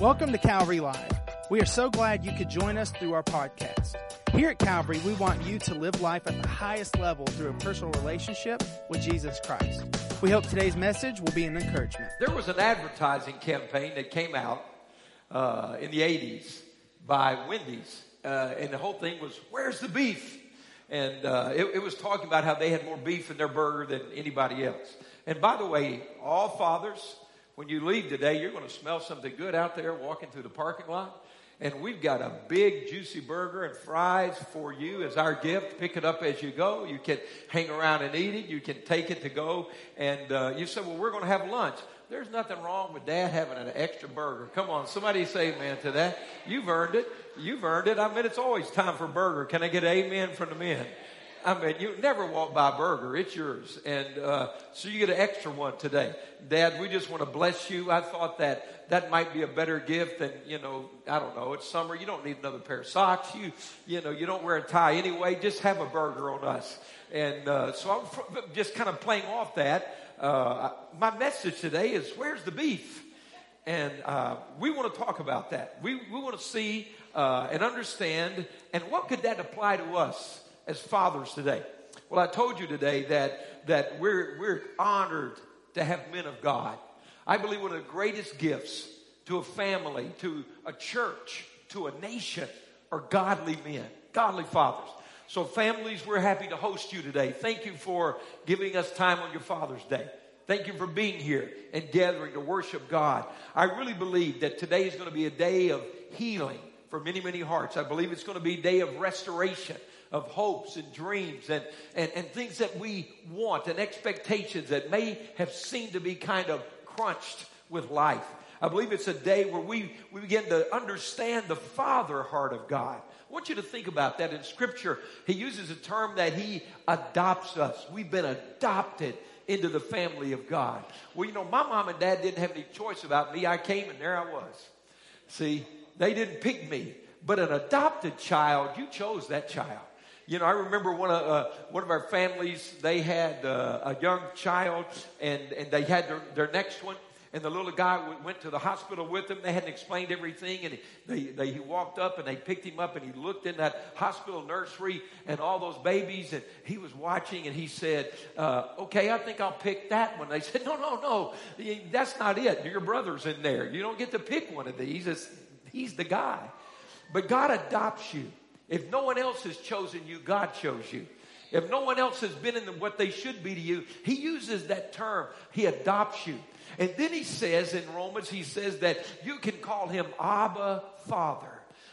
Welcome to Calvary Live. We are so glad you could join us through our podcast. Here at Calvary, we want you to live life at the highest level through a personal relationship with Jesus Christ. We hope today's message will be an encouragement. There was an advertising campaign that came out uh, in the 80s by Wendy's, uh, and the whole thing was, Where's the beef? And uh, it, it was talking about how they had more beef in their burger than anybody else. And by the way, all fathers, when you leave today, you're going to smell something good out there walking through the parking lot. And we've got a big juicy burger and fries for you as our gift. Pick it up as you go. You can hang around and eat it. You can take it to go. And uh, you say, well, we're going to have lunch. There's nothing wrong with dad having an extra burger. Come on, somebody say amen to that. You've earned it. You've earned it. I mean, it's always time for burger. Can I get amen from the men? I mean, you never walk by a burger. It's yours. And uh, so you get an extra one today. Dad, we just want to bless you. I thought that that might be a better gift than, you know, I don't know, it's summer. You don't need another pair of socks. You, you know, you don't wear a tie anyway. Just have a burger on us. And uh, so I'm just kind of playing off that. Uh, my message today is where's the beef? And uh, we want to talk about that. We, we want to see uh, and understand, and what could that apply to us? As fathers today? Well, I told you today that, that we're, we're honored to have men of God. I believe one of the greatest gifts to a family, to a church, to a nation are godly men, godly fathers. So families, we're happy to host you today. Thank you for giving us time on your Father's Day. Thank you for being here and gathering to worship God. I really believe that today is going to be a day of healing for many, many hearts. I believe it's going to be a day of restoration of hopes and dreams and, and, and things that we want and expectations that may have seemed to be kind of crunched with life. I believe it's a day where we, we begin to understand the father heart of God. I want you to think about that in scripture. He uses a term that he adopts us. We've been adopted into the family of God. Well, you know, my mom and dad didn't have any choice about me. I came and there I was. See, they didn't pick me, but an adopted child, you chose that child. You know, I remember one of uh, one of our families. They had uh, a young child, and and they had their, their next one. And the little guy went to the hospital with them. They hadn't explained everything, and he, they, they, he walked up and they picked him up, and he looked in that hospital nursery and all those babies, and he was watching, and he said, uh, "Okay, I think I'll pick that one." They said, "No, no, no, that's not it. Your brother's in there. You don't get to pick one of these. It's, he's the guy." But God adopts you. If no one else has chosen you, God chose you. If no one else has been in what they should be to you, He uses that term. He adopts you. And then He says in Romans, He says that you can call Him Abba Father.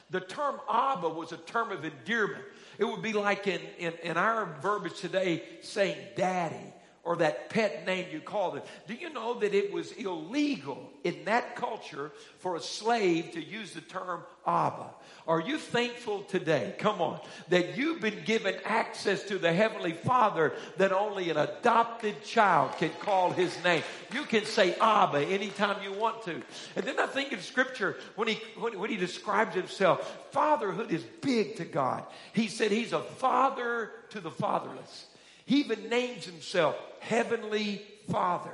The term Abba was a term of endearment. It would be like in, in, in our verbiage today saying daddy or that pet name you called it. Do you know that it was illegal in that culture for a slave to use the term Abba? Are you thankful today, come on, that you've been given access to the Heavenly Father that only an adopted child can call His name? You can say Abba anytime you want to. And then I think in Scripture, when He, when, when he describes Himself, fatherhood is big to God. He said He's a father to the fatherless. He even names Himself Heavenly Father.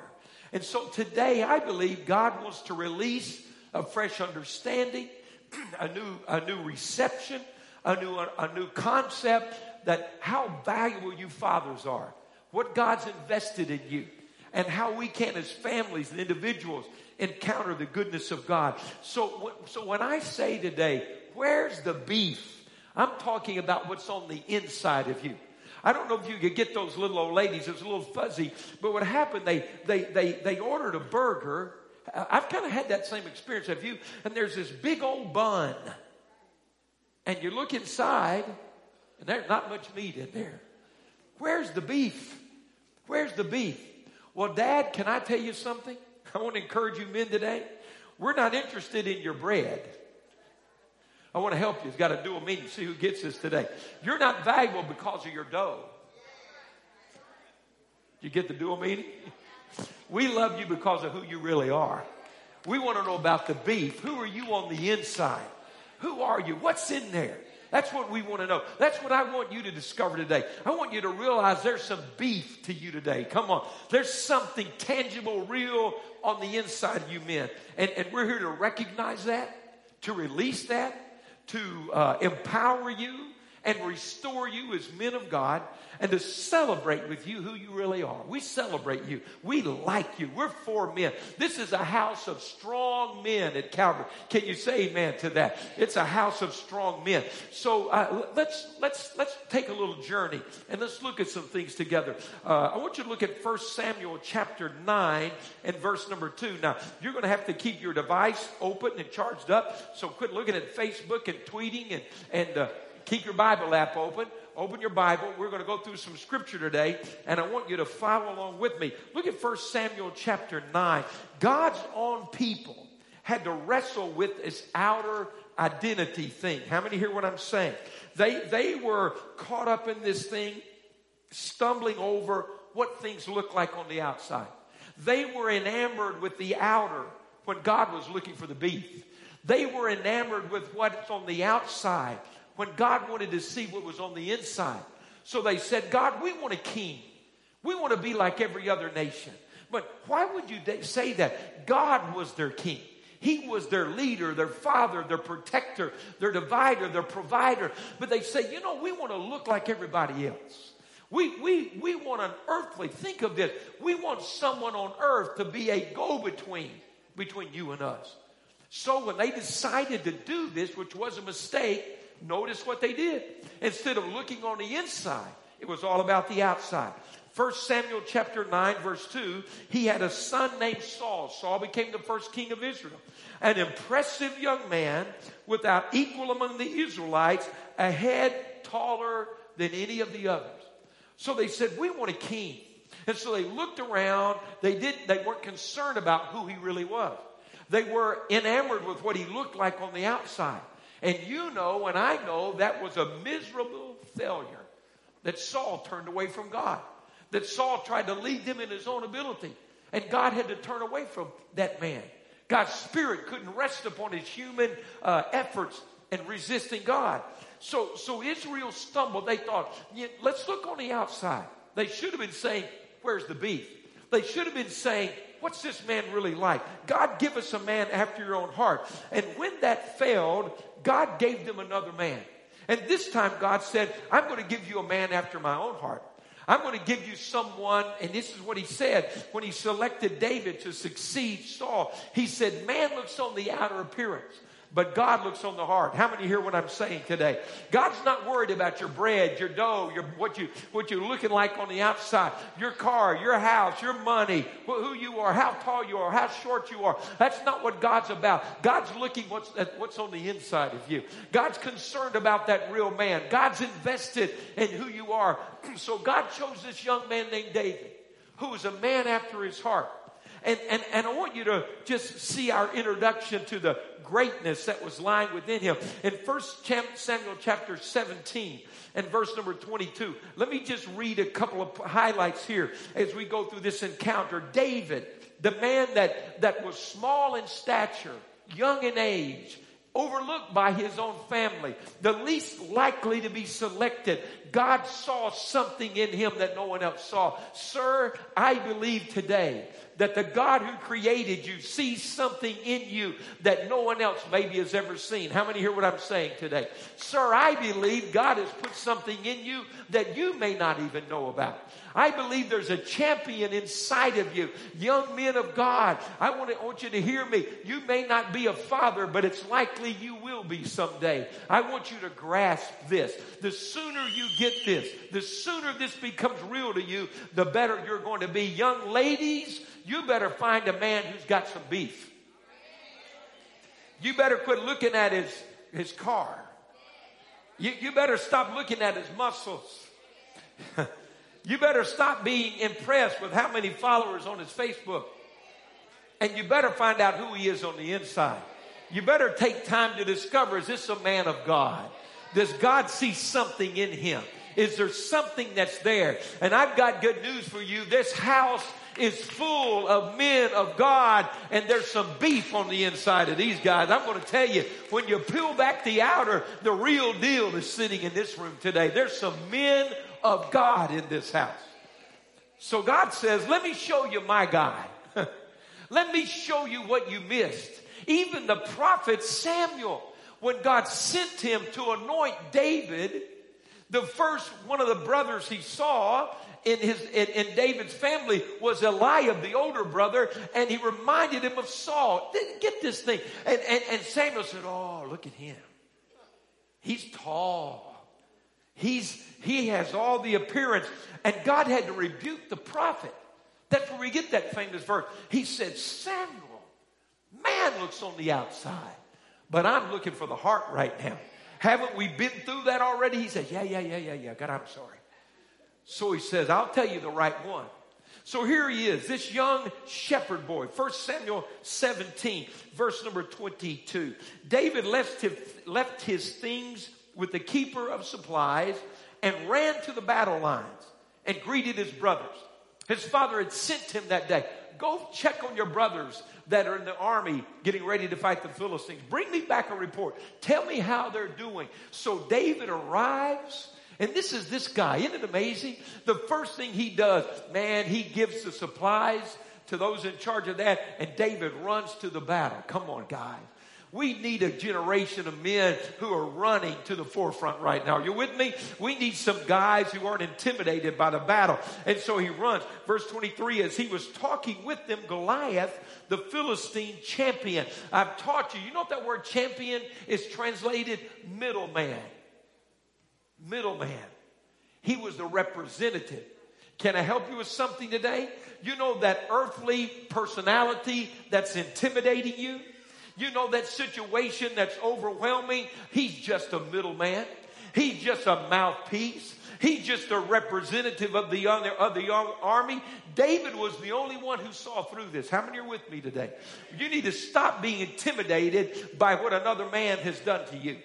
And so today, I believe God wants to release a fresh understanding a new, a new reception, a new, a new concept that how valuable you fathers are, what God's invested in you, and how we can, as families and individuals, encounter the goodness of God. So, so when I say today, where's the beef? I'm talking about what's on the inside of you. I don't know if you could get those little old ladies. It's a little fuzzy. But what happened, they, they, they, they ordered a burger I've kind of had that same experience. Have you? And there's this big old bun, and you look inside, and there's not much meat in there. Where's the beef? Where's the beef? Well, Dad, can I tell you something? I want to encourage you men today. We're not interested in your bread. I want to help you. It's got a meeting. See who gets this today. You're not valuable because of your dough. You get the dual meaning? We love you because of who you really are. We want to know about the beef. Who are you on the inside? Who are you? What's in there? That's what we want to know. That's what I want you to discover today. I want you to realize there's some beef to you today. Come on. There's something tangible, real on the inside of you men. And, and we're here to recognize that, to release that, to uh, empower you, and restore you as men of God and to celebrate with you who you really are. We celebrate you. We like you. We're for men. This is a house of strong men at Calvary. Can you say amen to that? It's a house of strong men. So uh, let's let's let's take a little journey and let's look at some things together. Uh, I want you to look at 1 Samuel chapter 9 and verse number 2. Now, you're going to have to keep your device open and charged up. So quit looking at Facebook and tweeting and and uh, keep your Bible app open. Open your Bible. We're going to go through some scripture today, and I want you to follow along with me. Look at 1 Samuel chapter 9. God's own people had to wrestle with this outer identity thing. How many hear what I'm saying? They, they were caught up in this thing, stumbling over what things look like on the outside. They were enamored with the outer when God was looking for the beef. They were enamored with what's on the outside when God wanted to see what was on the inside. So they said, God, we want a king. We want to be like every other nation. But why would you say that? God was their king. He was their leader, their father, their protector, their divider, their provider. But they say, you know, we want to look like everybody else. We, we, we want an earthly, think of this. We want someone on earth to be a go between between you and us. So when they decided to do this, which was a mistake, notice what they did. Instead of looking on the inside, it was all about the outside. First Samuel chapter 9 verse 2, he had a son named Saul. Saul became the first king of Israel. An impressive young man without equal among the Israelites, a head taller than any of the others. So they said, we want a king. And so they looked around. They didn't, they weren't concerned about who he really was. They were enamored with what he looked like on the outside. And you know, and I know, that was a miserable failure that Saul turned away from God. That Saul tried to lead them in his own ability. And God had to turn away from that man. God's spirit couldn't rest upon his human uh, efforts and resisting God. So, so Israel stumbled. They thought, yeah, let's look on the outside. They should have been saying, where's the beef? They should have been saying, what's this man really like? God, give us a man after your own heart. And when that failed, God gave them another man. And this time God said, I'm going to give you a man after my own heart. I'm going to give you someone, and this is what he said when he selected David to succeed Saul. He said, Man looks on the outer appearance, but God looks on the heart. How many hear what I'm saying today? God's not worried about your bread, your dough, your, what, you, what you're looking like on the outside, your car, your house, your money, who you are, how tall you are, how short you are. That's not what God's about. God's looking what's, at what's on the inside of you. God's concerned about that real man. God's invested in who you are. So God chose this young man named David, who was a man after his heart. And, and, and I want you to just see our introduction to the greatness that was lying within him. In 1 Samuel chapter 17 and verse number 22, let me just read a couple of highlights here as we go through this encounter. David, the man that, that was small in stature, young in age, overlooked by his own family, the least likely to be selected. God saw something in him that no one else saw. Sir, I believe today that the God who created you sees something in you that no one else maybe has ever seen. How many hear what I'm saying today? Sir, I believe God has put something in you that you may not even know about. I believe there's a champion inside of you. Young men of God, I want, to, I want you to hear me. You may not be a father, but it's likely you will be someday. I want you to grasp this. The sooner you get this, the sooner this becomes real to you, the better you're going to be. Young ladies, you better find a man who's got some beef. You better quit looking at his, his car. You, you better stop looking at his muscles. you better stop being impressed with how many followers on his Facebook. And you better find out who he is on the inside. You better take time to discover is this a man of God? Does God see something in him? Is there something that's there? And I've got good news for you. This house is full of men of God and there's some beef on the inside of these guys. I'm going to tell you, when you peel back the outer, the real deal is sitting in this room today. There's some men of God in this house. So God says, let me show you my God. let me show you what you missed. Even the prophet Samuel, when God sent him to anoint David, the first one of the brothers he saw in his in, in, David's family was Eliab, the older brother, and he reminded him of Saul. Didn't Get this thing. And, and, and Samuel said, Oh, look at him. He's tall. He's he has all the appearance. And God had to rebuke the prophet. That's where we get that famous verse. He said, Samuel, man looks on the outside, but I'm looking for the heart right now. Haven't we been through that already? He said, Yeah, yeah, yeah, yeah, yeah. God, I'm sorry. So he says, I'll tell you the right one. So here he is, this young shepherd boy. 1 Samuel 17, verse number 22. David left his, left his things with the keeper of supplies and ran to the battle lines and greeted his brothers. His father had sent him that day. Go check on your brothers that are in the army getting ready to fight the Philistines. Bring me back a report. Tell me how they're doing. So David arrives. And this is this guy. Isn't it amazing? The first thing he does, man, he gives the supplies to those in charge of that, and David runs to the battle. Come on, guys. We need a generation of men who are running to the forefront right now. Are you with me? We need some guys who aren't intimidated by the battle. And so he runs. Verse 23, as he was talking with them, Goliath, the Philistine champion. I've taught you, you know what that word champion is translated? Middleman. Middleman. He was the representative. Can I help you with something today? You know that earthly personality that's intimidating you? You know that situation that's overwhelming? He's just a middleman. He's just a mouthpiece. He's just a representative of the, of the army. David was the only one who saw through this. How many are with me today? You need to stop being intimidated by what another man has done to you.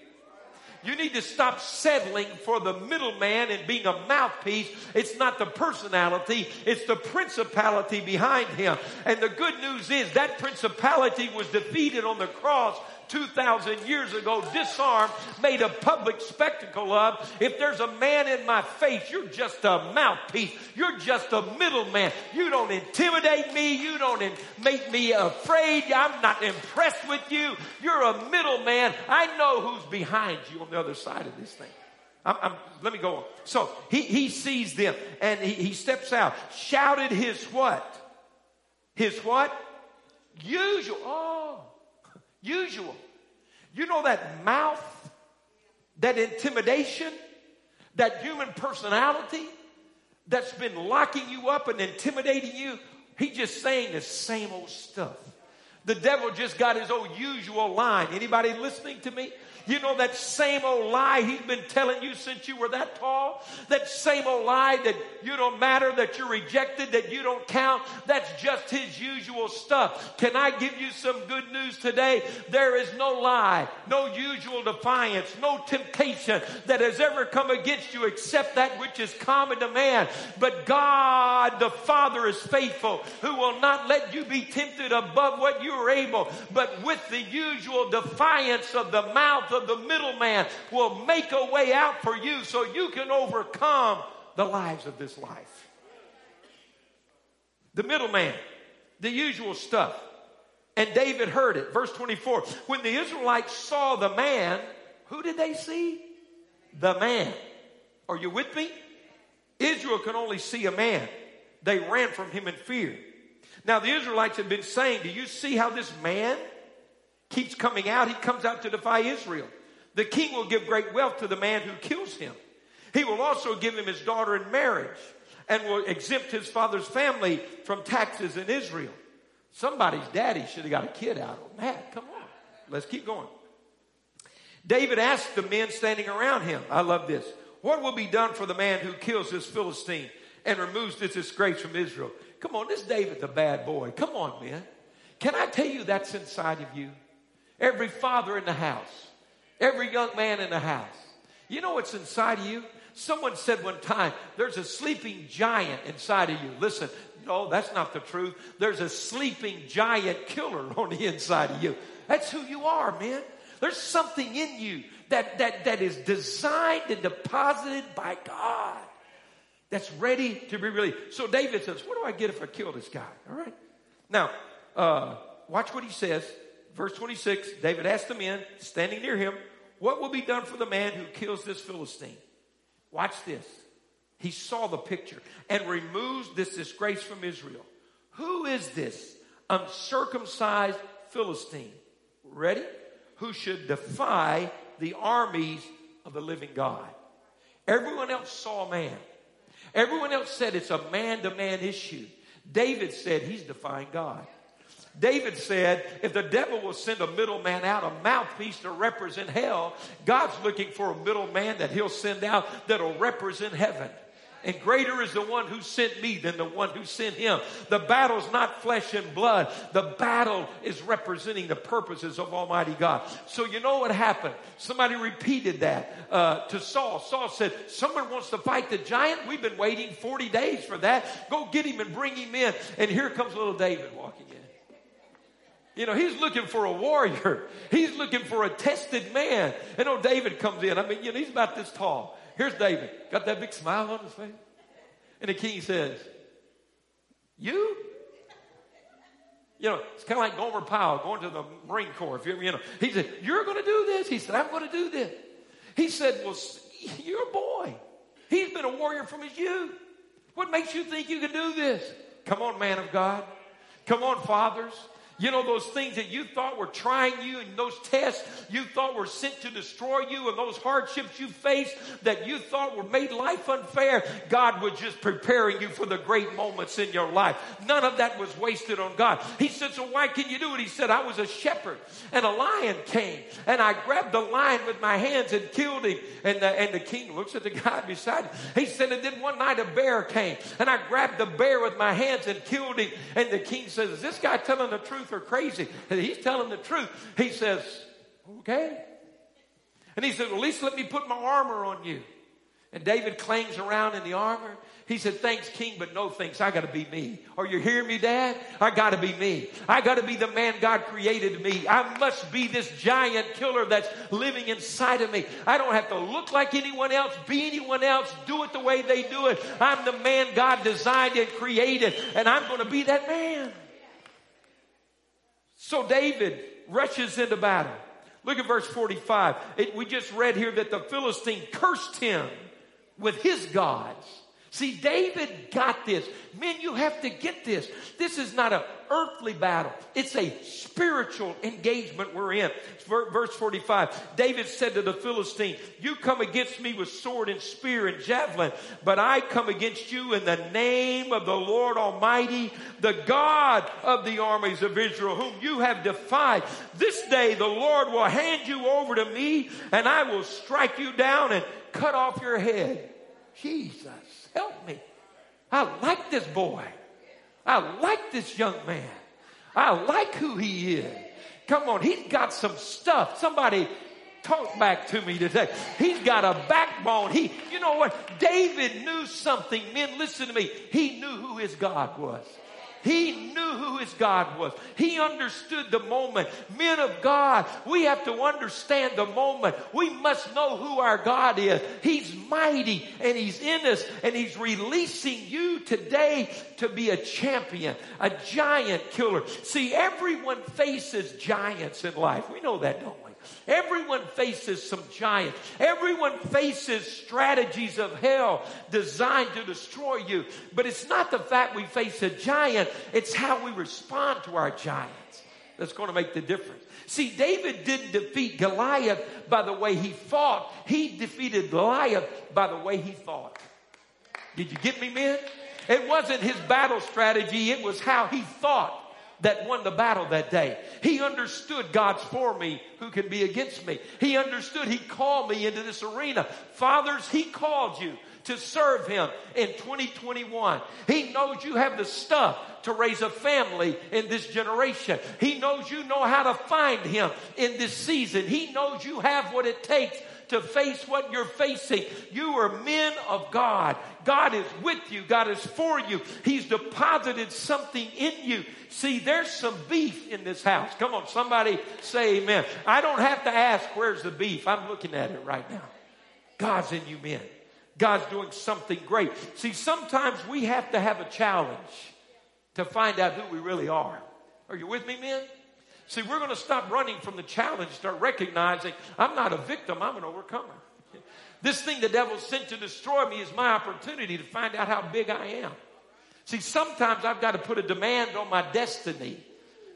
You need to stop settling for the middleman and being a mouthpiece. It's not the personality, it's the principality behind him. And the good news is that principality was defeated on the cross 2,000 years ago, disarmed, made a public spectacle of. If there's a man in my face, you're just a mouthpiece. You're just a middleman. You don't intimidate me. You don't in- make me afraid. I'm not impressed with you. You're a middleman. I know who's behind you on the other side of this thing. I'm, I'm, let me go on. So he, he sees them and he, he steps out, shouted his what? His what? Usual. Oh, usual. You know that mouth, that intimidation, that human personality that's been locking you up and intimidating you. He's just saying the same old stuff. The devil just got his old usual line. Anybody listening to me? You know that same old lie he's been telling you since you were that tall? That same old lie that you don't matter, that you're rejected, that you don't count? That's just his usual stuff. Can I give you some good news today? There is no lie, no usual defiance, no temptation that has ever come against you except that which is common to man. But God the Father is faithful, who will not let you be tempted above what you are able, but with the usual defiance of the mouth of the middleman will make a way out for you so you can overcome the lives of this life. The middleman, the usual stuff. And David heard it. Verse 24. When the Israelites saw the man, who did they see? The man. Are you with me? Israel can only see a man. They ran from him in fear. Now the Israelites had been saying, Do you see how this man keeps coming out, he comes out to defy Israel. The king will give great wealth to the man who kills him. He will also give him his daughter in marriage and will exempt his father's family from taxes in Israel. Somebody's daddy should have got a kid out of that. Come on. Let's keep going. David asked the men standing around him, I love this. What will be done for the man who kills this Philistine and removes this disgrace from Israel? Come on, this David's a bad boy. Come on, man. Can I tell you that's inside of you? Every father in the house, every young man in the house. You know what's inside of you? Someone said one time, there's a sleeping giant inside of you. Listen, No, that's not the truth. There's a sleeping giant killer on the inside of you. That's who you are, man. There's something in you that, that, that is designed and deposited by God that's ready to be released. So David says, What do I get if I kill this guy? All right. Now, uh, watch what he says. Verse 26 David asked the men standing near him, What will be done for the man who kills this Philistine? Watch this. He saw the picture and removes this disgrace from Israel. Who is this uncircumcised Philistine? Ready? Who should defy the armies of the living God? Everyone else saw a man. Everyone else said it's a man to man issue. David said he's defying God. David said, if the devil will send a middleman out, a mouthpiece to represent hell, God's looking for a middleman that he'll send out that'll represent heaven. And greater is the one who sent me than the one who sent him. The battle's not flesh and blood. The battle is representing the purposes of Almighty God. So you know what happened? Somebody repeated that uh, to Saul. Saul said, someone wants to fight the giant. We've been waiting 40 days for that. Go get him and bring him in. And here comes little David walking in. You know, he's looking for a warrior. He's looking for a tested man. And old David comes in. I mean, you know, he's about this tall. Here's David, got that big smile on his face. And the king says, You? You know, it's kind of like Gomer Pyle going to the Marine Corps. If you, you know, he said, You're going to do this? He said, I'm going to do this. He said, Well, you're a boy. He's been a warrior from his youth. What makes you think you can do this? Come on, man of God. Come on, fathers. You know, those things that you thought were trying you and those tests you thought were sent to destroy you and those hardships you faced that you thought were made life unfair, God was just preparing you for the great moments in your life. None of that was wasted on God. He said, So why can you do it? He said, I was a shepherd and a lion came and I grabbed the lion with my hands and killed him. And the, and the king looks at the guy beside him. He said, And then one night a bear came and I grabbed the bear with my hands and killed him. And the king says, Is this guy telling the truth? Truth or crazy. And he's telling the truth. He says, okay. And he said, well, at least let me put my armor on you. And David clings around in the armor. He said, thanks, king, but no thanks. I got to be me. Are you hearing me, dad? I got to be me. I got to be the man God created me. I must be this giant killer that's living inside of me. I don't have to look like anyone else, be anyone else, do it the way they do it. I'm the man God designed and created, and I'm going to be that man. So David rushes into battle. Look at verse 45. It, we just read here that the Philistine cursed him with his gods. See, David got this. Men, you have to get this. This is not an earthly battle. It's a spiritual engagement we're in. Verse 45. David said to the Philistine, you come against me with sword and spear and javelin, but I come against you in the name of the Lord Almighty, the God of the armies of Israel, whom you have defied. This day the Lord will hand you over to me and I will strike you down and cut off your head. Jesus help me. I like this boy. I like this young man. I like who he is. Come on, he's got some stuff. Somebody talk back to me today. He's got a backbone. He, you know what? David knew something. Men, listen to me. He knew who his God was. He knew who his God was. He understood the moment. Men of God, we have to understand the moment. We must know who our God is. He's mighty and he's in us and he's releasing you today to be a champion, a giant killer. See, everyone faces giants in life. We know that, don't we? Everyone faces some giants. Everyone faces strategies of hell designed to destroy you. But it's not the fact we face a giant, it's how we respond to our giants that's going to make the difference. See, David didn't defeat Goliath by the way he fought. He defeated Goliath by the way he thought. Did you get me, men? It wasn't his battle strategy, it was how he thought that won the battle that day. He understood God's for me, who can be against me. He understood He called me into this arena. Fathers, He called you to serve Him in 2021. He knows you have the stuff to raise a family in this generation. He knows you know how to find Him in this season. He knows you have what it takes to face what you're facing. You are men of God. God is with you. God is for you. He's deposited something in you. See, there's some beef in this house. Come on, somebody say amen. I don't have to ask, where's the beef? I'm looking at it right now. God's in you men. God's doing something great. See, sometimes we have to have a challenge to find out who we really are. Are you with me, men? See, we're going to stop running from the challenge, start recognizing I'm not a victim, I'm an overcomer. This thing the devil sent to destroy me is my opportunity to find out how big I am. See, sometimes I've got to put a demand on my destiny.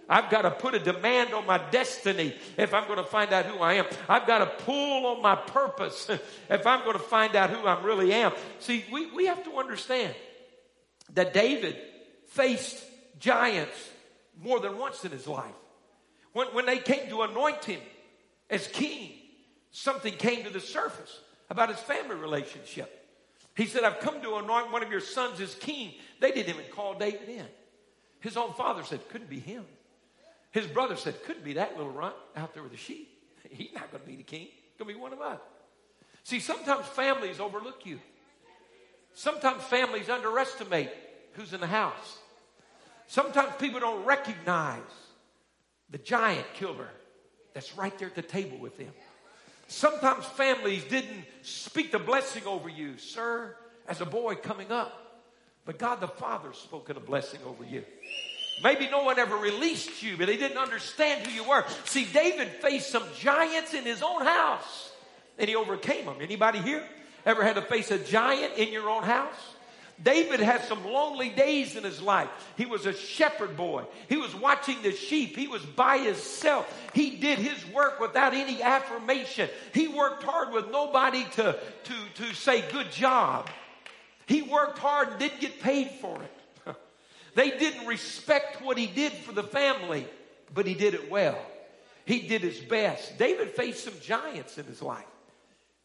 I've got to put a demand on my destiny if I'm going to find out who I am. I've got to pull on my purpose if I'm going to find out who I really am. See, we, we have to understand that David faced giants more than once in his life. When, when they came to anoint him as king, something came to the surface about his family relationship. He said, I've come to anoint one of your sons as king. They didn't even call David in. His own father said, couldn't be him. His brother said, couldn't be that little runt out there with the sheep. He's not going to be the king. He's going to be one of us. See, sometimes families overlook you. Sometimes families underestimate who's in the house. Sometimes people don't recognize the giant killer that's right there at the table with them. Sometimes families didn't speak the blessing over you, sir, as a boy coming up. But God the Father spoke a blessing over you. Maybe no one ever released you, but they didn't understand who you were. See, David faced some giants in his own house, and he overcame them. Anybody here ever had to face a giant in your own house? David had some lonely days in his life. He was a shepherd boy. He was watching the sheep. He was by himself. He did his work without any affirmation. He worked hard with nobody to, to, to say good job. He worked hard and didn't get paid for it. they didn't respect what he did for the family, but he did it well. He did his best. David faced some giants in his life.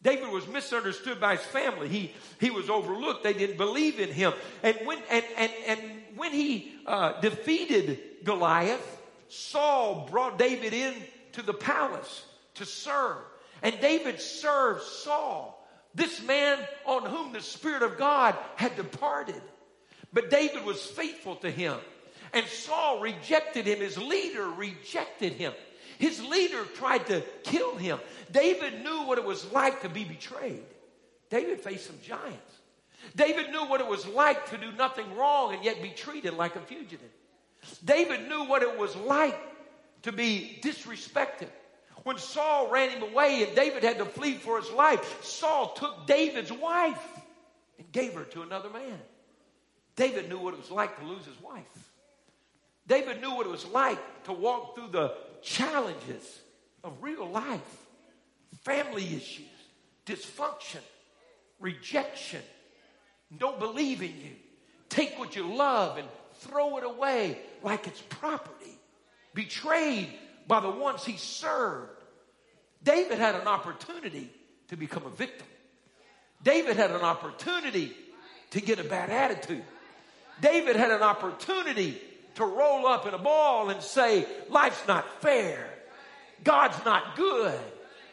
David was misunderstood by his family. He, he was overlooked. They didn't believe in him. And when, and, and, and when he uh, defeated Goliath, Saul brought David in to the palace to serve. And David served Saul, this man on whom the Spirit of God had departed. But David was faithful to him. And Saul rejected him. His leader rejected him. His leader tried to kill him. David knew what it was like to be betrayed. David faced some giants. David knew what it was like to do nothing wrong and yet be treated like a fugitive. David knew what it was like to be disrespected. When Saul ran him away and David had to flee for his life, Saul took David's wife and gave her to another man. David knew what it was like to lose his wife. David knew what it was like to walk through the challenges of real life family issues, dysfunction, rejection, don't believe in you, take what you love and throw it away like it's property, betrayed by the ones he served. David had an opportunity to become a victim. David had an opportunity to get a bad attitude. David had an opportunity to roll up in a ball and say, Life's not fair. God's not good.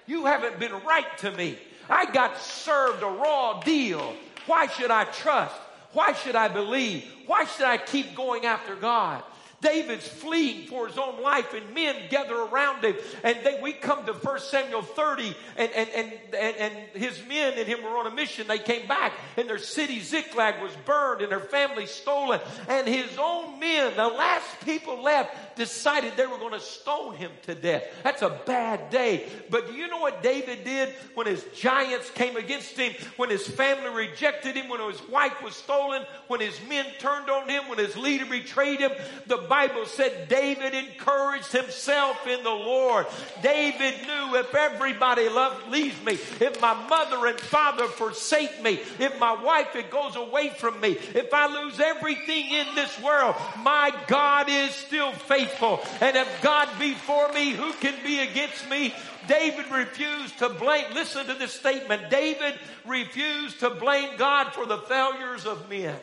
You haven't been right to me. I got served a raw deal. Why should I trust? Why should I believe? Why should I keep going after God? David's fleeing for his own life, and men gather around him. And they, we come to 1 Samuel 30, and, and, and, and, his men and him were on a mission. They came back, and their city Ziklag was burned, and their family stolen. And his own men, the last people left, decided they were going to stone him to death. That's a bad day. But do you know what David did when his giants came against him, when his family rejected him, when his wife was stolen, when his men turned on him, when his leader betrayed him? The Bible said David encouraged himself in the Lord. David knew if everybody loved, leaves me, if my mother and father forsake me, if my wife it goes away from me, if I lose everything in this world, my God is still faithful. And if God be for me, who can be against me? David refused to blame, listen to this statement. David refused to blame God for the failures of men.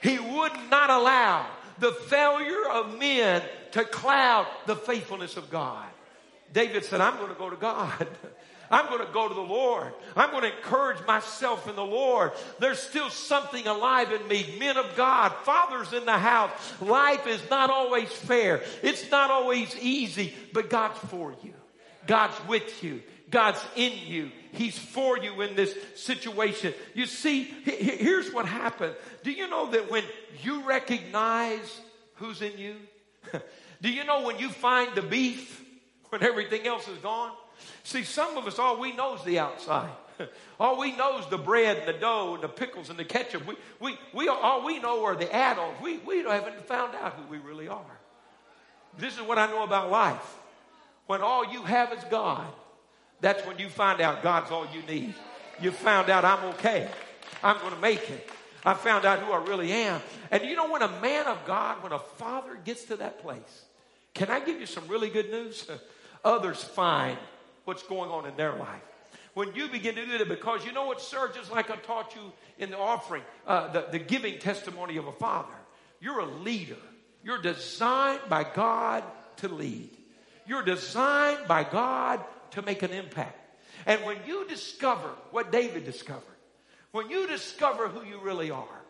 He would not allow the failure of men to cloud the faithfulness of God. David said, I'm going to go to God. I'm going to go to the Lord. I'm going to encourage myself in the Lord. There's still something alive in me. Men of God, fathers in the house. Life is not always fair. It's not always easy, but God's for you. God's with you. God's in you. He's for you in this situation. You see, here's what happened. Do you know that when you recognize who's in you? Do you know when you find the beef when everything else is gone? See, some of us, all we know is the outside. all we know is the bread and the dough and the pickles and the ketchup. We, we, we, all we know are the add-ons. We, we haven't found out who we really are. This is what I know about life. When all you have is God, that's when you find out God's all you need. You found out I'm okay. I'm going to make it. I found out who I really am. And you know, when a man of God, when a father gets to that place, can I give you some really good news? Others find what's going on in their life. When you begin to do that, because you know what, sir, just like I taught you in the offering, uh, the, the giving testimony of a father, you're a leader. You're designed by God to lead. You're designed by God to make an impact. And when you discover what David discovered, when you discover who you really are,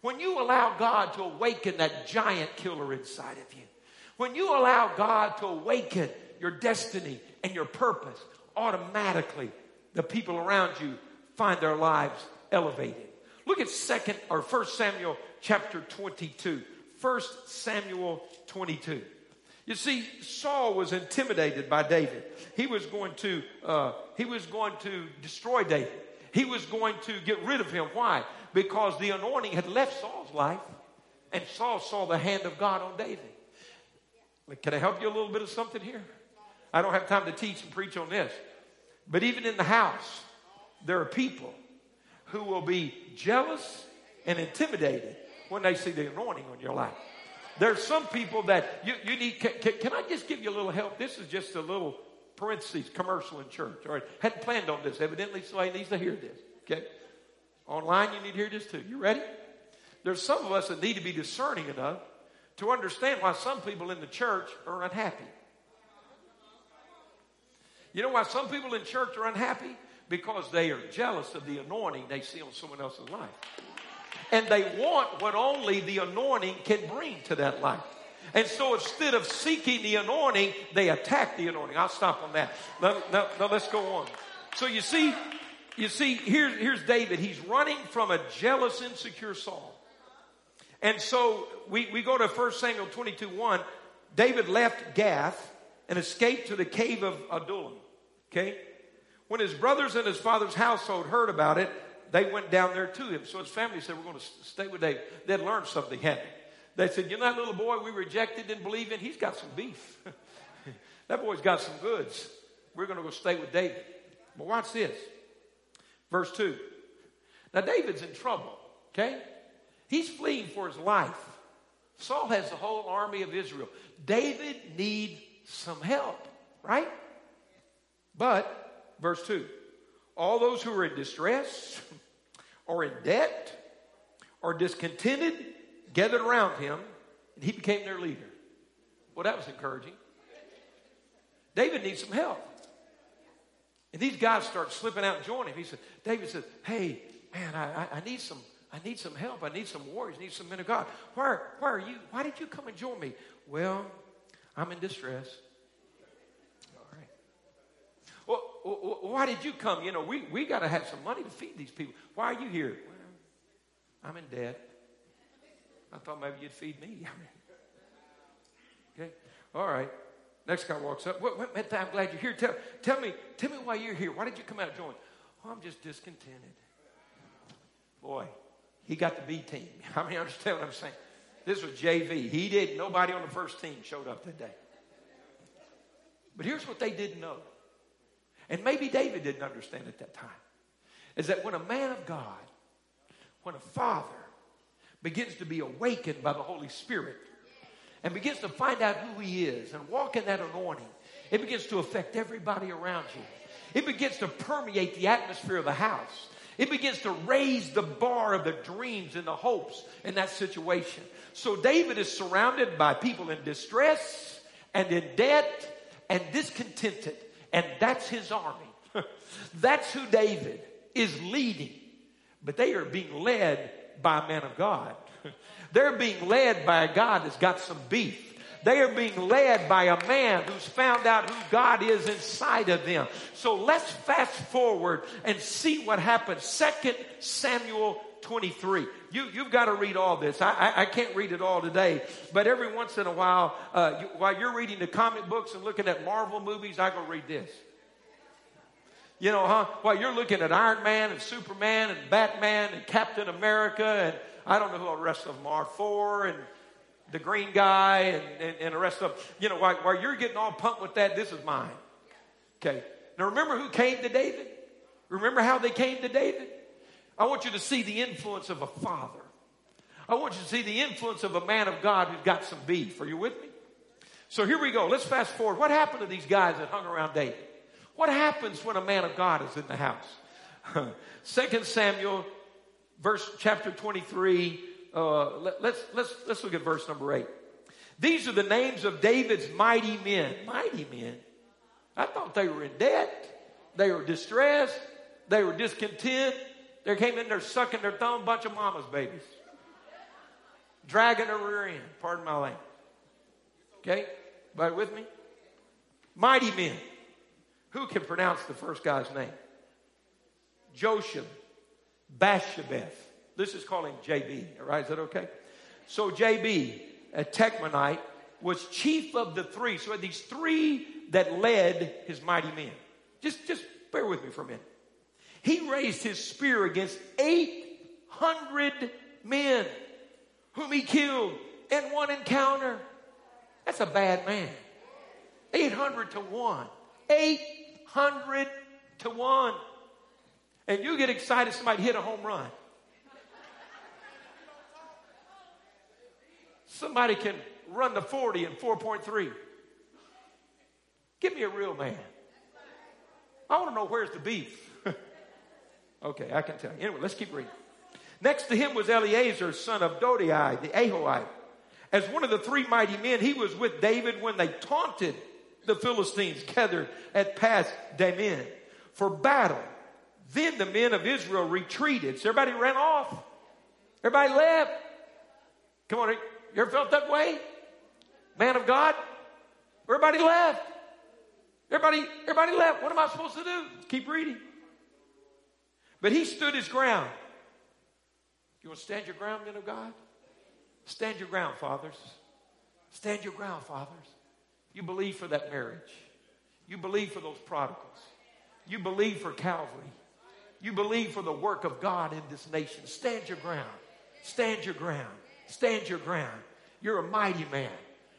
when you allow God to awaken that giant killer inside of you, when you allow God to awaken your destiny and your purpose, automatically the people around you find their lives elevated. Look at second or first Samuel chapter 22. First Samuel 22. You see, Saul was intimidated by David. He was going to, uh, he was going to destroy David. He was going to get rid of him. Why? Because the anointing had left Saul's life, and Saul saw the hand of God on David. Can I help you a little bit of something here? I don't have time to teach and preach on this. But even in the house, there are people who will be jealous and intimidated when they see the anointing on your life. There's some people that you, you need. Can, can, can, I just give you a little help? This is just a little parentheses commercial in church. All right. Hadn't planned on this. Evidently, somebody needs to hear this. Okay. Online, you need to hear this too. You ready? There's some of us that need to be discerning enough to understand why some people in the church are unhappy. You know why some people in church are unhappy? Because they are jealous of the anointing they see on someone else's life. And they want what only the anointing can bring to that life. And so instead of seeking the anointing, they attack the anointing. I'll stop on that. Now, now, now let's go on. So you see, you see, here, here's David. He's running from a jealous, insecure Saul. And so we, we go to 1 Samuel 22 1. David left Gath and escaped to the cave of Adullam. Okay? When his brothers and his father's household heard about it, they went down there to him. So his family said, We're going to stay with David. They'd learned something, hadn't they? They said, You know that little boy we rejected, didn't believe in? He's got some beef. that boy's got some goods. We're going to go stay with David. But watch this. Verse 2. Now, David's in trouble, okay? He's fleeing for his life. Saul has the whole army of Israel. David needs some help, right? But, verse 2 all those who are in distress or in debt or discontented gathered around him, and he became their leader. Well, that was encouraging. David needs some help. And these guys start slipping out and joining him. He said, David said, Hey, man, I, I, need some I need some help. I need some warriors. I need some men of God. Why, why are you? Why did you come and join me? Well, I'm in distress. Well, why did you come? You know, we, we got to have some money to feed these people. Why are you here? Well, I'm in debt. I thought maybe you'd feed me. okay, all right. Next guy walks up. What, what, I'm glad you're here. Tell, tell me, tell me why you're here. Why did you come out and join? Oh, I'm just discontented. Boy, he got the B team. How many understand what I'm saying? This was JV. He did. Nobody on the first team showed up that day. But here's what they didn't know and maybe David didn't understand at that time, is that when a man of God, when a father begins to be awakened by the Holy Spirit and begins to find out who he is and walk in that anointing, it begins to affect everybody around you. It begins to permeate the atmosphere of the house. It begins to raise the bar of the dreams and the hopes in that situation. So David is surrounded by people in distress and in debt and discontented. And that's his army. that's who David is leading. But they are being led by a man of God. They're being led by a God that's got some beef. They are being led by a man who's found out who God is inside of them. So let's fast forward and see what happens. Second Samuel 23. You, you've got to read all this. I, I, I, can't read it all today, but every once in a while, uh, you, while you're reading the comic books and looking at Marvel movies, I go read this. You know, huh? While you're looking at Iron Man and Superman and Batman and Captain America and I don't know who the rest of them are, Thor and the green guy and, and, and the rest of them. You know, while, while you're getting all pumped with that, this is mine. Okay. Now remember who came to David? Remember how they came to David? I want you to see the influence of a father. I want you to see the influence of a man of God who's got some beef. Are you with me? So here we go. Let's fast forward. What happened to these guys that hung around David? What happens when a man of God is in the house? Second Samuel, verse chapter 23. Uh, let, let's, let's, let's look at verse number 8. These are the names of David's mighty men. Mighty men. I thought they were in debt. They were distressed. They were discontent. They came in there sucking their thumb, bunch of mama's babies. Dragging their rear end. Pardon my language. Okay? Everybody with me? Mighty men. Who can pronounce the first guy's name? Joshua, Basshebeth. This is calling JB. All right, is that okay? So JB, a Tahkemonite, was chief of the three. So these three that led his mighty men. Just, just bear with me for a minute. He raised his spear against 800 men whom he killed in one encounter. That's a bad man. 800 to 1. 800 to 1. And you get excited somebody hit a home run. Somebody can run the 40 in 4.3. Give me a real man. I want to know where's the beef. Okay, I can tell you. Anyway, let's keep reading. Next to him was Eleazar, son of Dodai, the Ahohite. As one of the three mighty men, he was with David when they taunted the Philistines gathered at Pass Dammim for battle. Then the men of Israel retreated. So everybody ran off. Everybody left. Come on, you ever felt that way? Man of God? Everybody left. Everybody, everybody left. What am I supposed to do? Keep reading. But he stood his ground. You want to stand your ground, men of God? Stand your ground, fathers. Stand your ground, fathers. You believe for that marriage. You believe for those prodigals. You believe for Calvary. You believe for the work of God in this nation. Stand your ground. Stand your ground. Stand your ground. You're a mighty man.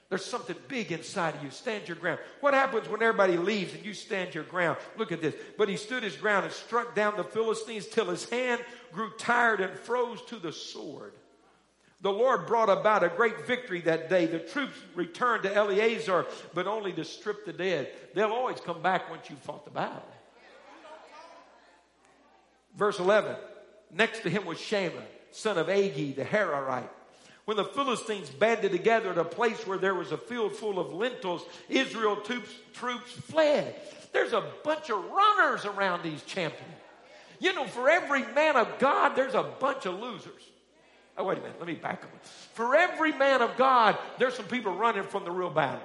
There's something big inside of you. Stand your ground. What happens when everybody leaves and you stand your ground? Look at this. But he stood his ground and struck down the Philistines till his hand grew tired and froze to the sword. The Lord brought about a great victory that day. The troops returned to Eleazar, but only to strip the dead. They'll always come back once you've fought the battle. Verse 11. Next to him was Shammah, son of Agee, the Hararite. When the Philistines banded together at a place where there was a field full of lentils, Israel troops, troops fled. There's a bunch of runners around these champions. You know, for every man of God, there's a bunch of losers. Oh, wait a minute. Let me back up. For every man of God, there's some people running from the real battle.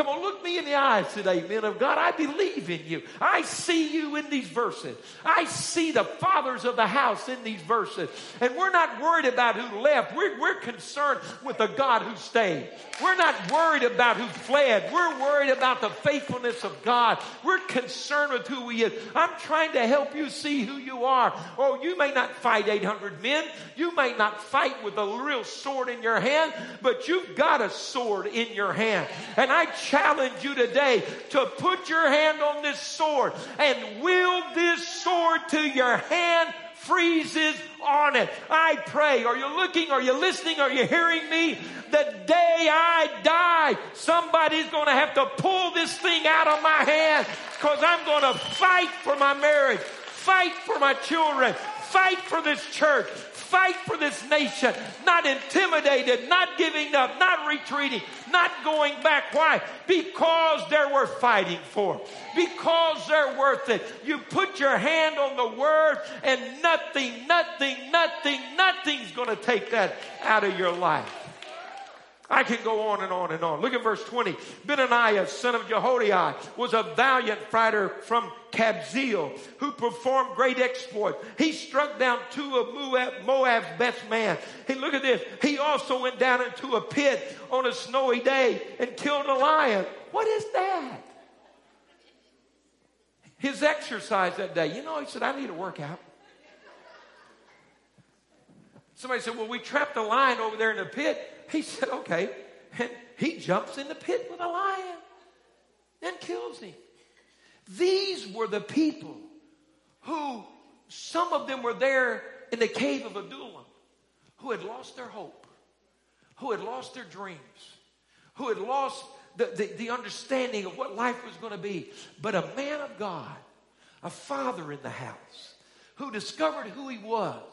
Come on, look me in the eyes today, men of God. I believe in you. I see you in these verses. I see the fathers of the house in these verses. And we're not worried about who left. We're, we're concerned with the God who stayed. We're not worried about who fled. We're worried about the faithfulness of God. We're concerned with who He is. I'm trying to help you see who you are. Oh, you may not fight 800 men. You may not fight with a real sword in your hand, but you've got a sword in your hand. And I challenge you today to put your hand on this sword and wield this sword to your hand freezes on it. I pray. Are you looking? Are you listening? Are you hearing me? The day I die, somebody's to have to pull this thing out of my hand because I'm to fight for my marriage, fight for my children, Fight for this church. Fight for this nation. Not intimidated, not giving up, not retreating, not going back. Why? Because they're worth fighting for. Because they're worth it. You put your hand on the word and nothing, nothing, nothing, nothing's going to take that out of your life. I can go on and on and on. Look at verse 20. Benaiah, son of Jehoiada, was a valiant fighter from Kabzeel who performed great exploits. He struck down two of Moab, Moab's best men. Hey, look at this. He also went down into a pit on a snowy day and killed a lion. What is that? His exercise that day. You know, he said, I need a workout. Somebody said, Well, we trapped a lion over there in the pit. He said, Okay. And he jumps in the pit with a lion and kills him. These were the people who, some of them were there in the cave of Adullam, who had lost their hope, who had lost their dreams, who had lost the, the, the understanding of what life was going to be. But a man of God, a father in the house, who discovered who he was,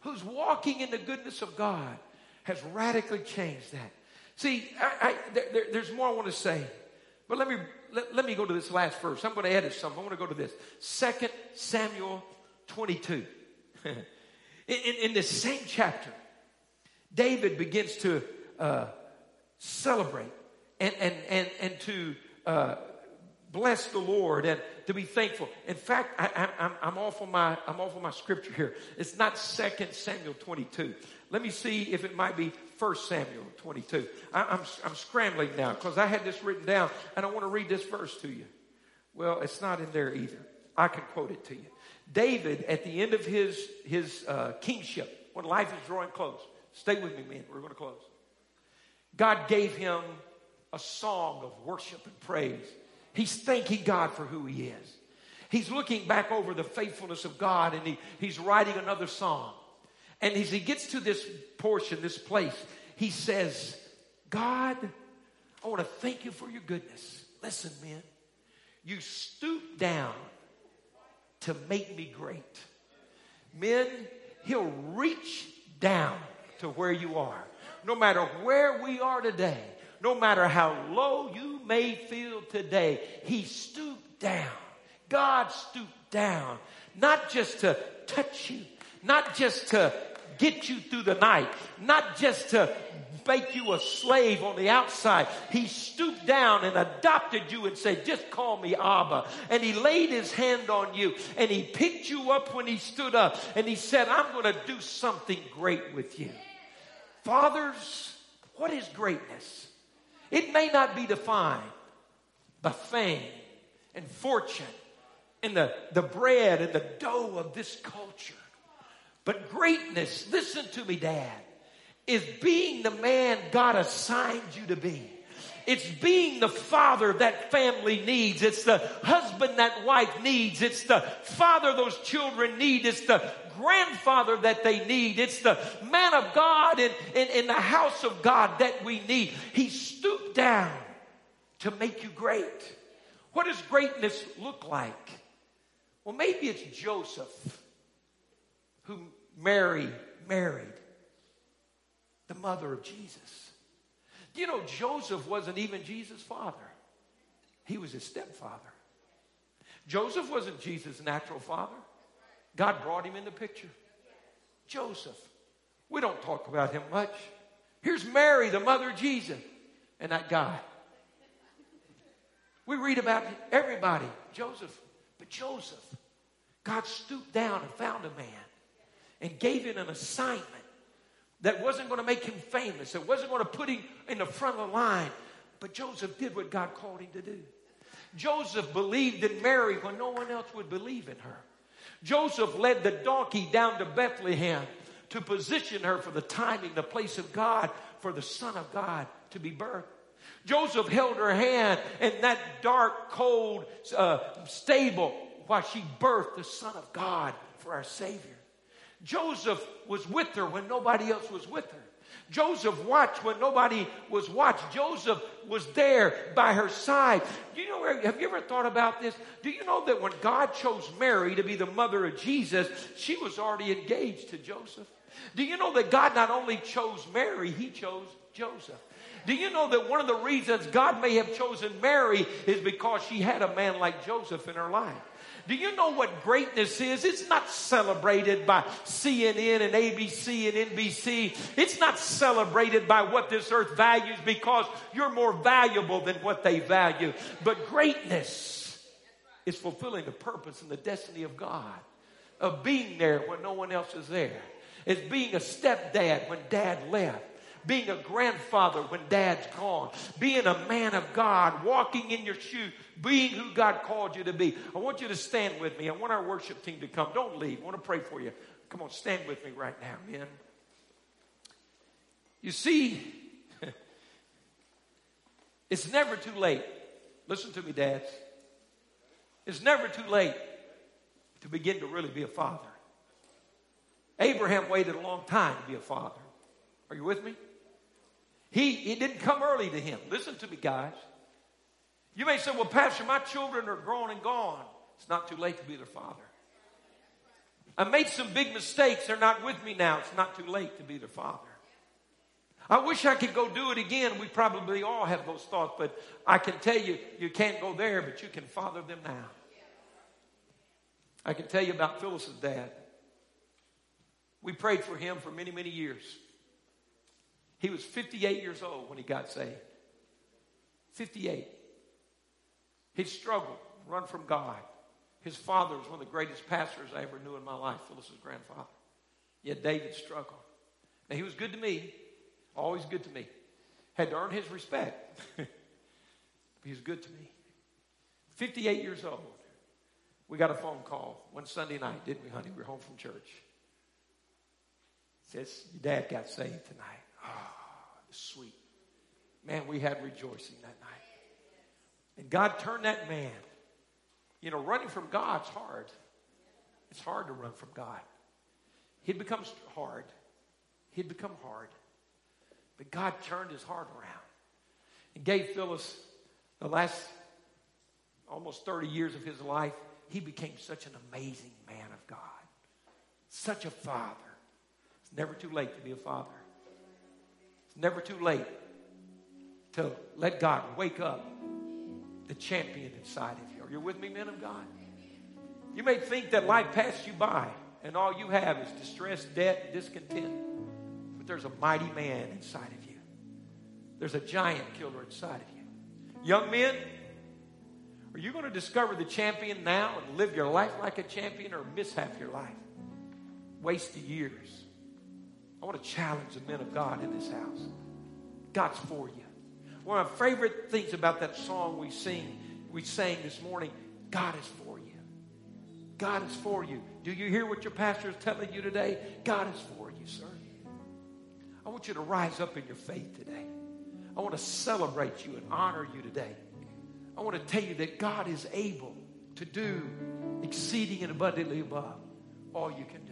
who's walking in the goodness of God, has radically changed that. See, I, I, there, there's more I want to say, but let me let, let, me go to this last verse. I'm going to edit something. I want to go to this. Second Samuel 22. in, in, in, this same chapter, David begins to uh, celebrate and, and, and, and to uh, bless the Lord and to be thankful. In fact, I, am off on my I'm off on my scripture here. It's not Second Samuel 22. Let me see if it might be First Samuel 22. I, I'm I'm scrambling now because I had this written down and I want to read this verse to you. Well, it's not in there either. I can quote it to you. David, at the end of his his uh, kingship, when life is drawing close, stay with me, man. We're going to close. God gave him a song of worship and praise He's thanking God for who he is. He's looking back over the faithfulness of God and he, he's writing another song. And as he gets to this portion, this place, he says, God, I want to thank you for your goodness. Listen, man, you stoop down to make me great. Men, he'll reach down to where you are. No matter where we are today, no matter how low you may feel today, He stooped down. God stooped down, not just to touch you, not just to get you through the night, not just to make you a slave on the outside. He stooped down and adopted you and said, just call me Abba. And he laid his hand on you and he picked you up when he stood up and he said, I'm going to do something great with you. Fathers, what is greatness? It may not be defined by fame and fortune and the, the bread and the dough of this culture. But greatness, listen to me, Dad, is being the man God assigned you to be. It's being the father that family needs. It's the husband that wife needs. It's the father those children need. It's the grandfather that they need. It's the man of God in, in, in the house of God that we need. He stooped down to make you great. What does greatness look like? Well, maybe it's Joseph who Mary married, the mother of Jesus. Do you know Joseph wasn't even Jesus' father? He was his stepfather. Joseph wasn't Jesus' natural father. God brought him in the picture. Joseph. We don't talk about him much. Here's Mary, the mother of Jesus, and that guy. We read about everybody, Joseph. But Joseph, God stooped down and found a man and gave him an assignment that wasn't going to make him famous. It wasn't going to put him in the front of the line. But Joseph did what God called him to do. Joseph believed in Mary when no one else would believe in her. Joseph led the donkey down to Bethlehem to position her for the timing, the place of God, for the Son of God to be birthed. Joseph held her hand in that dark, cold uh, stable while she birthed the Son of God for our Savior. Joseph was with her when nobody else was with her. Joseph watched when nobody was watched. Joseph was there by her side. Do you know, have you ever thought about this? Do you know that when God chose Mary to be the mother of Jesus, she was already engaged to Joseph? Do you know that God not only chose Mary, he chose Joseph? Do you know that one of the reasons God may have chosen Mary is because she had a man like Joseph in her life? Do you know what greatness is? It's not celebrated by CNN and ABC and NBC. It's not celebrated by what this earth values because you're more valuable than what they value. But greatness is fulfilling the purpose and the destiny of God, of being there when no one else is there. It's being a stepdad when dad left being a grandfather when dad's gone, being a man of God, walking in your shoes, being who God called you to be. I want you to stand with me. I want our worship team to come. Don't leave. I want to pray for you. Come on, stand with me right now, man. You see, it's never too late. Listen to me, dads. It's never too late to begin to really be a father. Abraham waited a long time to be a father. Are you with me? He, it didn't come early to him. Listen to me, guys. You may say, well, Pastor, my children are grown and gone. It's not too late to be their father. I made some big mistakes. They're not with me now. It's not too late to be their father. I wish I could go do it again. We probably all have those thoughts, but I can tell you, you can't go there, but you can father them now. I can tell you about Phyllis's dad. We prayed for him for many, many years. He was 58 years old when he got saved. 58. He struggled, run from God. His father was one of the greatest pastors I ever knew in my life, Phyllis's grandfather. Yet David struggled. Now, he was good to me, always good to me. Had to earn his respect. he was good to me. 58 years old. We got a phone call one Sunday night, didn't we, honey? We were home from church. Says, Your dad got saved tonight. Oh, sweet. Man, we had rejoicing that night. And God turned that man. You know, running from God's hard. It's hard to run from God. He'd become hard. He'd become hard. But God turned his heart around and gave Phyllis the last almost 30 years of his life. He became such an amazing man of God, such a father. It's never too late to be a father. It's never too late to let God wake up the champion inside of you. Are you with me, men of God? You may think that life passed you by and all you have is distress, debt, discontent. But there's a mighty man inside of you. There's a giant killer inside of you. Young men, are you going to discover the champion now and live your life like a champion or miss half your life? Waste the years. I want to challenge the men of God in this house. God's for you. One of my favorite things about that song we sing, we sang this morning, God is for you. God is for you. Do you hear what your pastor is telling you today? God is for you, sir. I want you to rise up in your faith today. I want to celebrate you and honor you today. I want to tell you that God is able to do exceeding and abundantly above all you can do.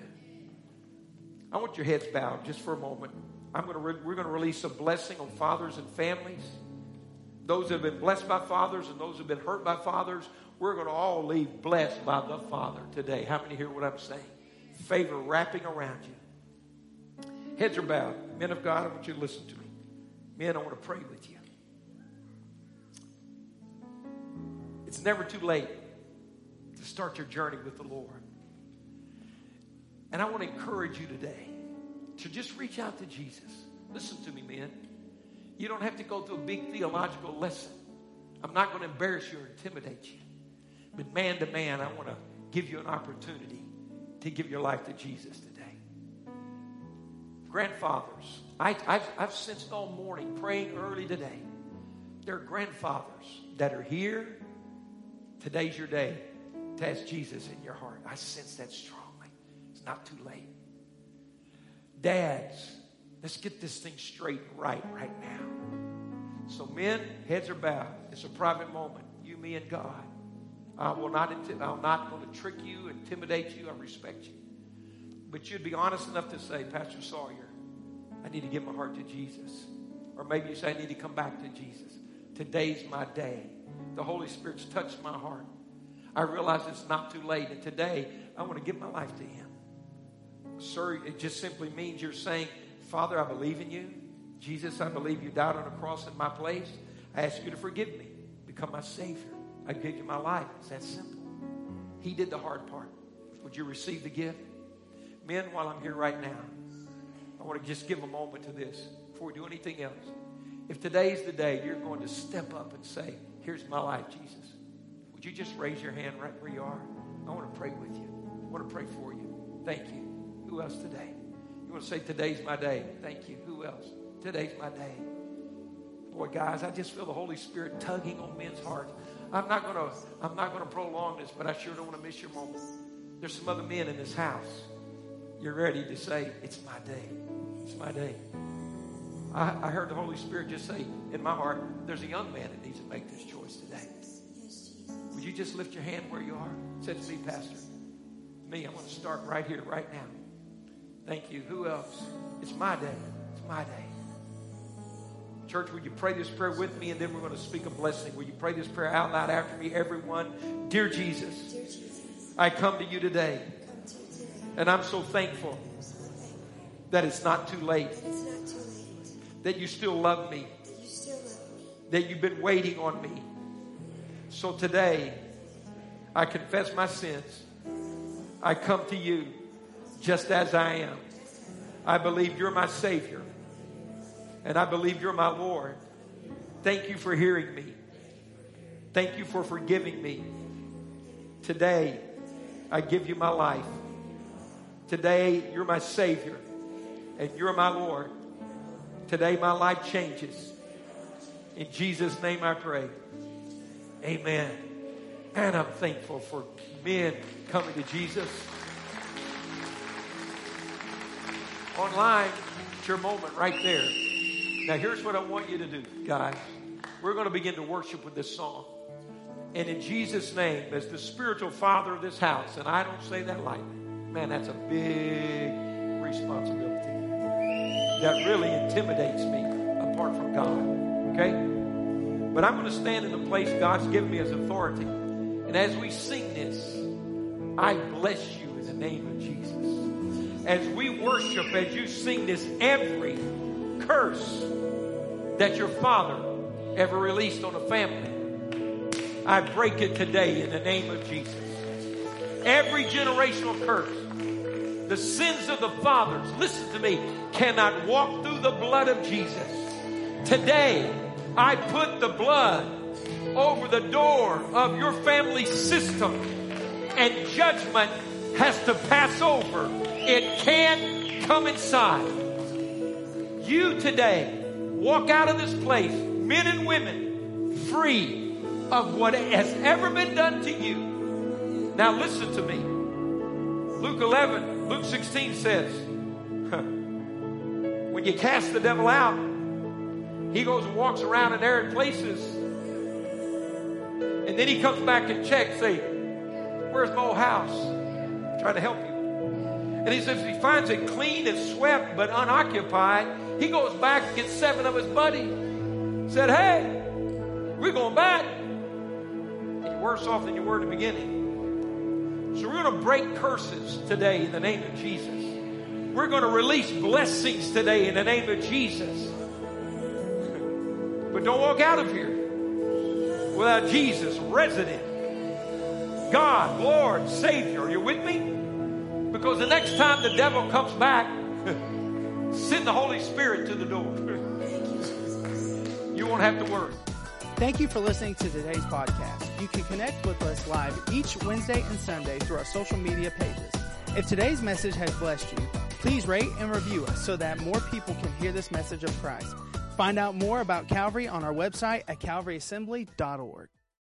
I want your heads bowed just for a moment. I'm going to re- we're going to release a blessing on fathers and families. Those that have been blessed by fathers and those who have been hurt by fathers, we're going to all leave blessed by the Father today. How many hear what I'm saying? Favor wrapping around you. Heads are bowed. Men of God, I want you to listen to me. Men, I want to pray with you. It's never too late to start your journey with the Lord. And I want to encourage you today to just reach out to Jesus. Listen to me, man. You don't have to go through a big theological lesson. I'm not going to embarrass you or intimidate you. But man to man, I want to give you an opportunity to give your life to Jesus today. Grandfathers, I, have I've sensed all morning praying early today. There are grandfathers that are here. Today's your day to ask Jesus in your heart. I sense that strong not too late. Dads, let's get this thing straight right right now. So, men, heads are bowed. It's a private moment. You, me, and God. I will not. I'm not going to trick you, intimidate you. I respect you. But you'd be honest enough to say, Pastor Sawyer, I need to give my heart to Jesus. Or maybe you say, I need to come back to Jesus. Today's my day. The Holy Spirit's touched my heart. I realize it's not too late. And today, I want to give my life to Him. Sir, it just simply means you're saying, Father, I believe in you. Jesus, I believe you died on a cross in my place. I ask you to forgive me, become my Savior. I give you my life. It's that simple. He did the hard part. Would you receive the gift? Men, while I'm here right now, I want to just give a moment to this before we do anything else. If today's the day you're going to step up and say, Here's my life, Jesus, would you just raise your hand right where you are? I want to pray with you. I want to pray for you. Thank you. Who else today? You want to say, Today's my day. Thank you. Who else? Today's my day. Boy, guys, I just feel the Holy Spirit tugging on men's hearts. I'm not gonna I'm not gonna prolong this, but I sure don't want to miss your moment. There's some other men in this house. You're ready to say, It's my day. It's my day. I, I heard the Holy Spirit just say in my heart, there's a young man that needs to make this choice today. Would you just lift your hand where you are? Say to me, Pastor. Me, I'm going to start right here, right now. Thank you. Who else? It's my day. It's my day. Church, will you pray this prayer with me and then we're going to speak a blessing? Will you pray this prayer out loud after me, everyone? Dear Jesus, I come to you today. And I'm so thankful that it's not too late. That you still love me. That you've been waiting on me. So today, I confess my sins. I come to you just as I am. I believe you're my Savior. And I believe you're my Lord. Thank you for hearing me. Thank you for forgiving me. Today, I give you my life. Today, you're my Savior and you're my Lord. Today, my life changes. In Jesus' name I pray. Amen. And I'm thankful for men coming to Jesus. Online, it's your moment right there. Now, here's what I want you to do, guys. We're going to begin to worship with this song. And in Jesus' name, as the spiritual father of this house, and I don't say that lightly, man, that's a big responsibility. That really intimidates me apart from God. Okay? But I'm going to stand in the place God's given me as authority. And as we sing this, I bless you in the name of Jesus. As we worship, as you sing this, every curse that your father ever released on a family. I break it today in the name of Jesus. Every generational curse, the sins of the fathers, listen to me, cannot walk through the blood of Jesus. Today, I put the blood over the door of your family system and judgment has to pass over. It can't come inside. You today walk out of this place, men and women, free of what has ever been done to you. Now listen to me. Luke 11, Luke 16 says, when you cast the devil out, he goes and walks around in arid places. And then he comes back and checks, say, where's my old house? Trying to help you. And he says, he finds it clean and swept but unoccupied, he goes back and gets seven of his buddies. Said, hey, we're going back. You're worse off than you were in the beginning. So we're going to break curses today in the name of Jesus. We're going to release blessings today in the name of Jesus. But don't walk out of here without Jesus, resident, God, Lord, Savior. Are you with me? Because the next time the devil comes back, send the Holy Spirit to the door. you won't have to worry. Thank you for listening to today's podcast. You can connect with us live each Wednesday and Sunday through our social media pages. If today's message has blessed you, please rate and review us so that more people can hear this message of Christ. Find out more about Calvary on our website at calvaryassembly.org.